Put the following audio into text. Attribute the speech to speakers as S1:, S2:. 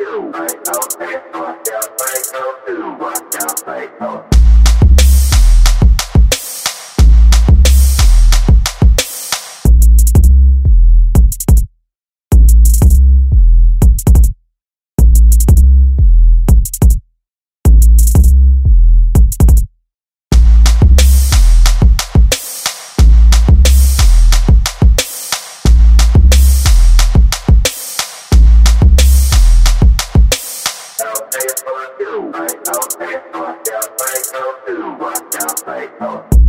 S1: do. Break no, break no, break do. break no, break no. out, take off, yeah, break out, do what, yeah, break out.